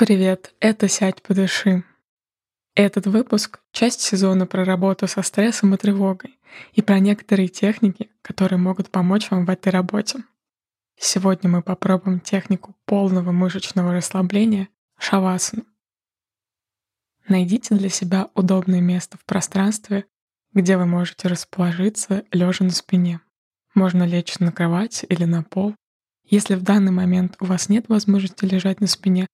Привет, это «Сядь, подыши». Этот выпуск — часть сезона про работу со стрессом и тревогой и про некоторые техники, которые могут помочь вам в этой работе. Сегодня мы попробуем технику полного мышечного расслабления — шавасану. Найдите для себя удобное место в пространстве, где вы можете расположиться, лежа на спине. Можно лечь на кровать или на пол. Если в данный момент у вас нет возможности лежать на спине,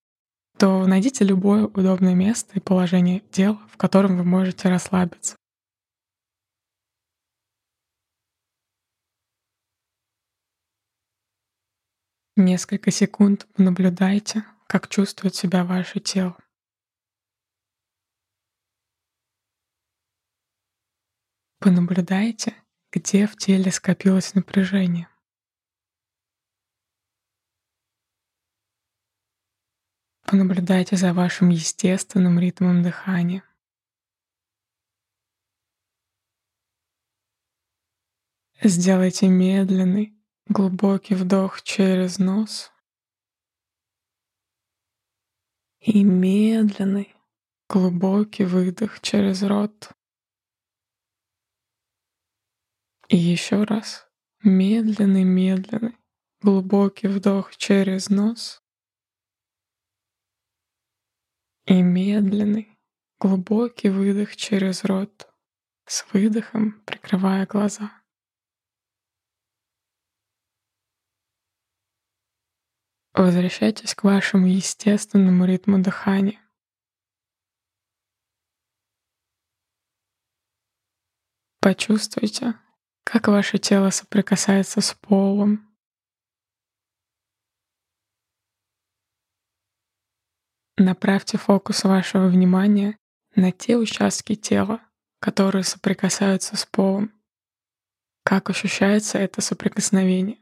то найдите любое удобное место и положение тела, в котором вы можете расслабиться. Несколько секунд наблюдайте, как чувствует себя ваше тело. Понаблюдайте, где в теле скопилось напряжение. Понаблюдайте за вашим естественным ритмом дыхания. Сделайте медленный, глубокий вдох через нос и медленный, глубокий выдох через рот. И еще раз медленный, медленный, глубокий вдох через нос и медленный, глубокий выдох через рот, с выдохом прикрывая глаза. Возвращайтесь к вашему естественному ритму дыхания. Почувствуйте, как ваше тело соприкасается с полом, Направьте фокус вашего внимания на те участки тела, которые соприкасаются с полом. Как ощущается это соприкосновение?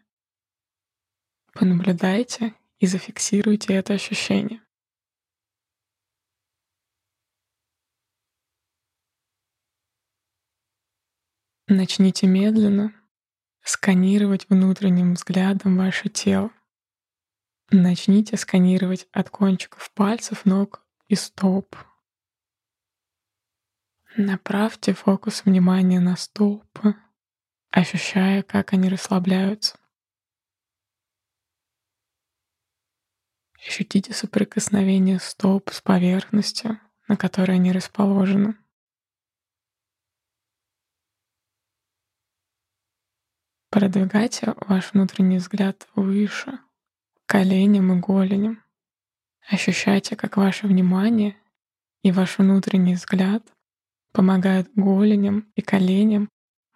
Понаблюдайте и зафиксируйте это ощущение. Начните медленно сканировать внутренним взглядом ваше тело. Начните сканировать от кончиков пальцев ног и стоп. Направьте фокус внимания на стопы, ощущая, как они расслабляются. Ощутите соприкосновение стоп с поверхностью, на которой они расположены. Продвигайте ваш внутренний взгляд выше, коленям и голеням. Ощущайте, как ваше внимание и ваш внутренний взгляд помогают голеням и коленям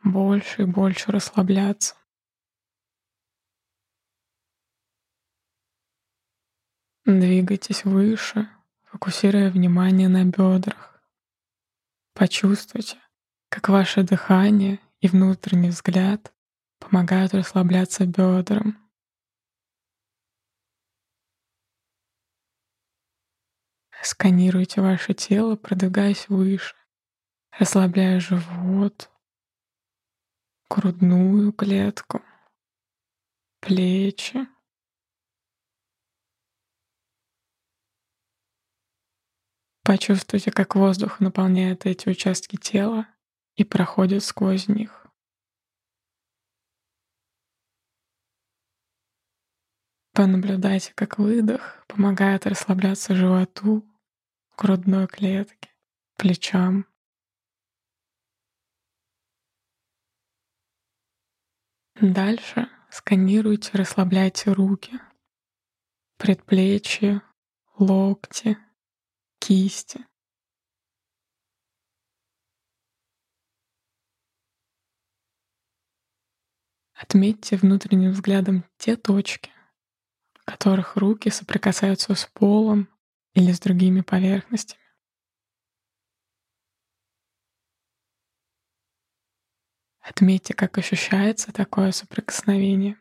больше и больше расслабляться. Двигайтесь выше, фокусируя внимание на бедрах. Почувствуйте, как ваше дыхание и внутренний взгляд помогают расслабляться бедрам. Сканируйте ваше тело, продвигаясь выше, расслабляя живот, грудную клетку, плечи. Почувствуйте, как воздух наполняет эти участки тела и проходит сквозь них. Понаблюдайте, как выдох помогает расслабляться животу, грудной клетке, плечам. Дальше сканируйте, расслабляйте руки, предплечья, локти, кисти. Отметьте внутренним взглядом те точки, в которых руки соприкасаются с полом или с другими поверхностями. Отметьте, как ощущается такое соприкосновение.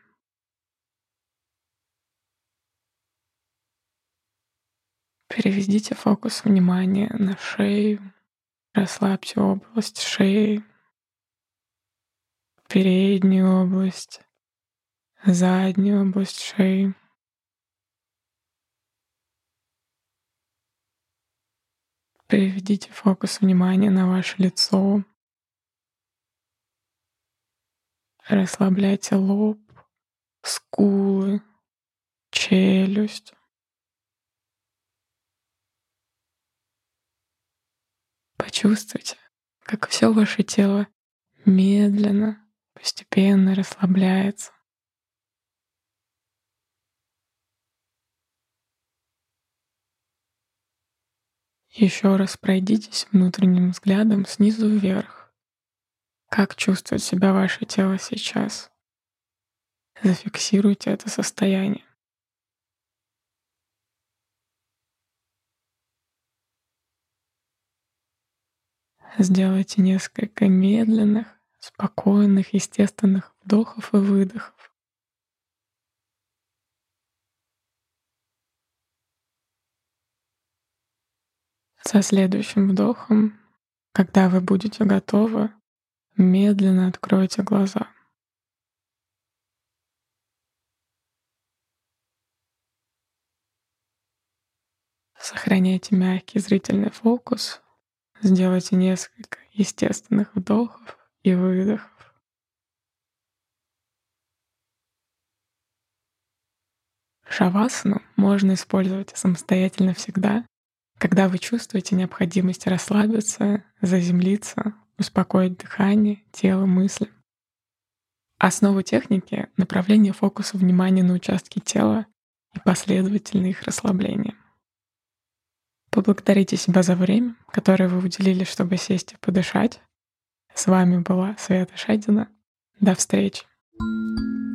Переведите фокус внимания на шею, расслабьте область шеи, переднюю область, заднюю область шеи. Переведите фокус внимания на ваше лицо. Расслабляйте лоб, скулы, челюсть. Почувствуйте, как все ваше тело медленно, постепенно расслабляется. Еще раз пройдитесь внутренним взглядом снизу вверх. Как чувствует себя ваше тело сейчас? Зафиксируйте это состояние. Сделайте несколько медленных, спокойных, естественных вдохов и выдохов. Со следующим вдохом, когда вы будете готовы, медленно откройте глаза. Сохраняйте мягкий зрительный фокус. Сделайте несколько естественных вдохов и выдохов. Шавасану можно использовать самостоятельно всегда, когда вы чувствуете необходимость расслабиться, заземлиться, успокоить дыхание, тело, мысли. Основа техники — направление фокуса внимания на участки тела и последовательное их расслабление. Поблагодарите себя за время, которое вы уделили, чтобы сесть и подышать. С вами была Света Шадина. До встречи. thank you